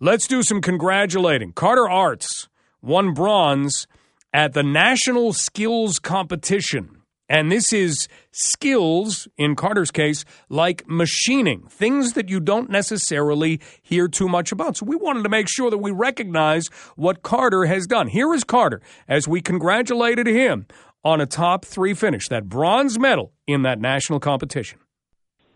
let's do some congratulating. Carter Aarts won bronze at the National Skills Competition. And this is skills, in Carter's case, like machining, things that you don't necessarily hear too much about. So we wanted to make sure that we recognize what Carter has done. Here is Carter as we congratulated him on a top three finish, that bronze medal in that national competition.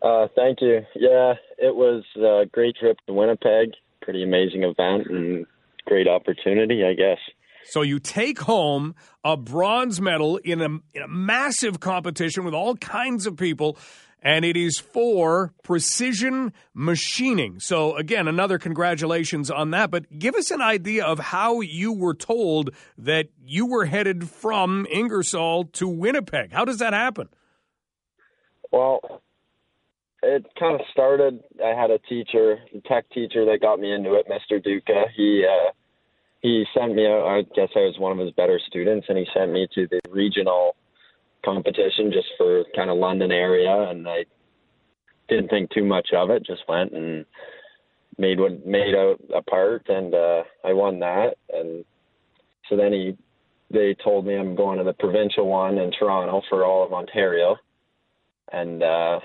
Uh, thank you. Yeah, it was a great trip to Winnipeg. Pretty amazing event and great opportunity, I guess. So you take home a bronze medal in a, in a, massive competition with all kinds of people, and it is for precision machining. So again, another congratulations on that. But give us an idea of how you were told that you were headed from Ingersoll to Winnipeg. How does that happen? Well, it kind of started. I had a teacher, a tech teacher, that got me into it, Mr. Duca. He uh, he sent me. I guess I was one of his better students, and he sent me to the regional competition just for kind of London area, and I didn't think too much of it. Just went and made what made out a part, and uh, I won that. And so then he, they told me I'm going to the provincial one in Toronto for all of Ontario, and uh,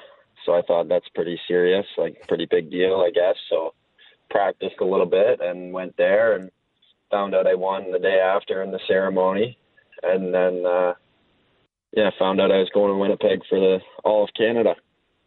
so I thought that's pretty serious, like pretty big deal, I guess. So practiced a little bit and went there and found out I won the day after in the ceremony, and then uh, yeah, found out I was going to Winnipeg for the All of Canada.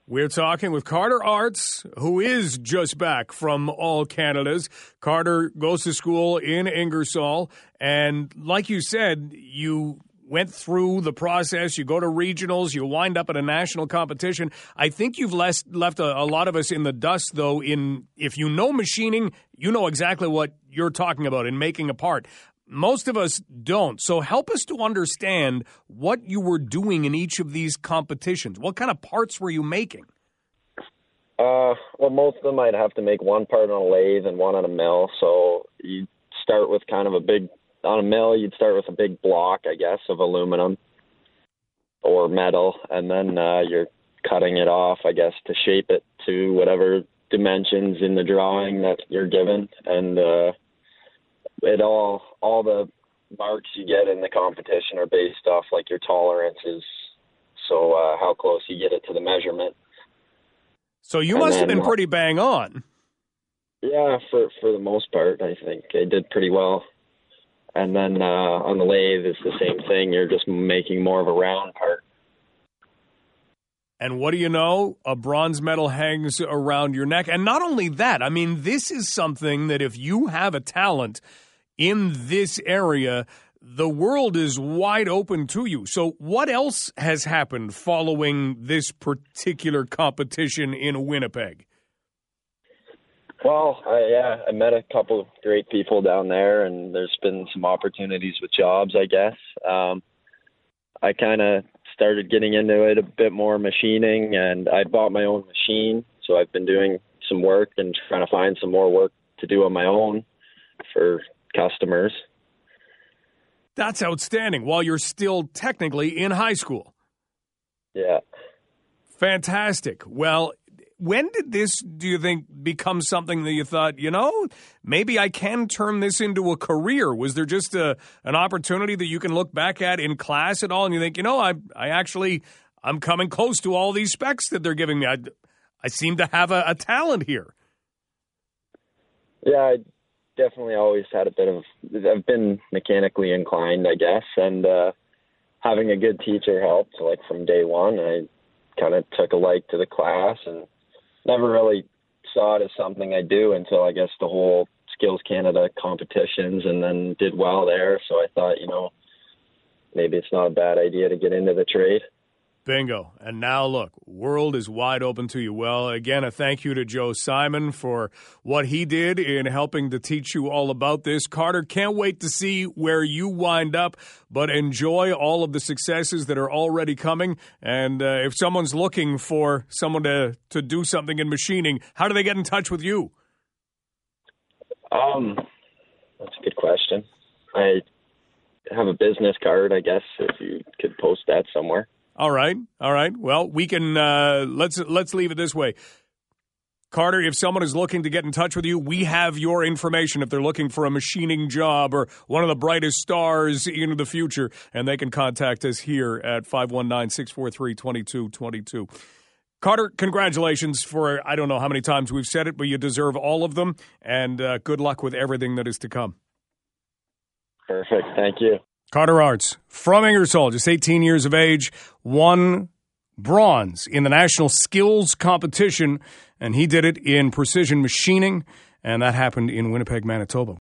We're talking with Carter Aarts, who is just back from All Canada's. Carter goes to school in Ingersoll, and like you said, you went through the process. You go to regionals, you wind up at a national competition. I think you've left left a, a, lot of us in the dust, though. In if you know machining, you know exactly what you're talking about in making a part. Most of us don't. So help us to understand what you were doing in each of these competitions. What kind of parts were you making? Uh, well, most of them I'd have to make one part on a lathe and one on a mill. So you start with kind of a big on a mill, you'd start with a big block, I guess, of aluminum or metal, and then uh, you're cutting it off, I guess, to shape it to whatever dimensions in the drawing that you're given, and uh, it all all the marks you get in the competition are based off like your tolerances, so uh, how close you get it to the measurement. So you must then, have been pretty bang on. Yeah, for for the most part, I think I did pretty well and then uh, on the lathe it's the same thing. You're just making more of a round part. And what do you know? A bronze medal hangs around your neck. And not only that, I mean, this is something that if you have a talent in this area, the world is wide open to you. So, what else has happened following this particular competition in Winnipeg? Well, I, yeah, I met a couple of great people down there, and there's been some opportunities with jobs, I guess. Um, I kind of started getting into it a bit more machining, and I bought my own machine, so I've been doing some work and trying to find some more work to do on my own for customers. That's outstanding. While you're still technically in high school. Yeah. Fantastic. Well, when did this, do you think, become something that you thought, you know, maybe I can turn this into a career? Was there just a, an opportunity that you can look back at in class at all and you think, you know, I, I actually, I'm coming close to all these specs that they're giving me. I, I seem to have a, a talent here. Yeah, I definitely always had a bit of, I've been mechanically inclined, I guess, and uh, having a good teacher helped, like from day one. I kind of took a like to the class and never really saw it as something I do until I guess the whole Skills Canada competitions and then did well there. So I thought, you know, maybe it's not a bad idea to get into the trade. Bingo. And now look, world is wide open to you. Well, again, a thank you to Joe Simon for what he did in helping to teach you all about this. Carter, can't wait to see where you wind up, but enjoy all of the successes that are already coming. And uh, if someone's looking for someone to, to do something in machining, how do they get in touch with you? Um, that's a good question. I have a business card, I guess, if you could post that somewhere. All right, all right. Well, we can uh, let's let's leave it this way. Carter, if someone is looking to get in touch with you, we have your information if they're looking for a machining job or one of the brightest stars into the future, and they can contact us here at 519 643 2222. Carter, congratulations for I don't know how many times we've said it, but you deserve all of them, and uh, good luck with everything that is to come. Perfect. Thank you. Carter Aarts from Ingersoll, just 18 years of age, won bronze in the national skills competition, and he did it in precision machining, and that happened in Winnipeg, Manitoba.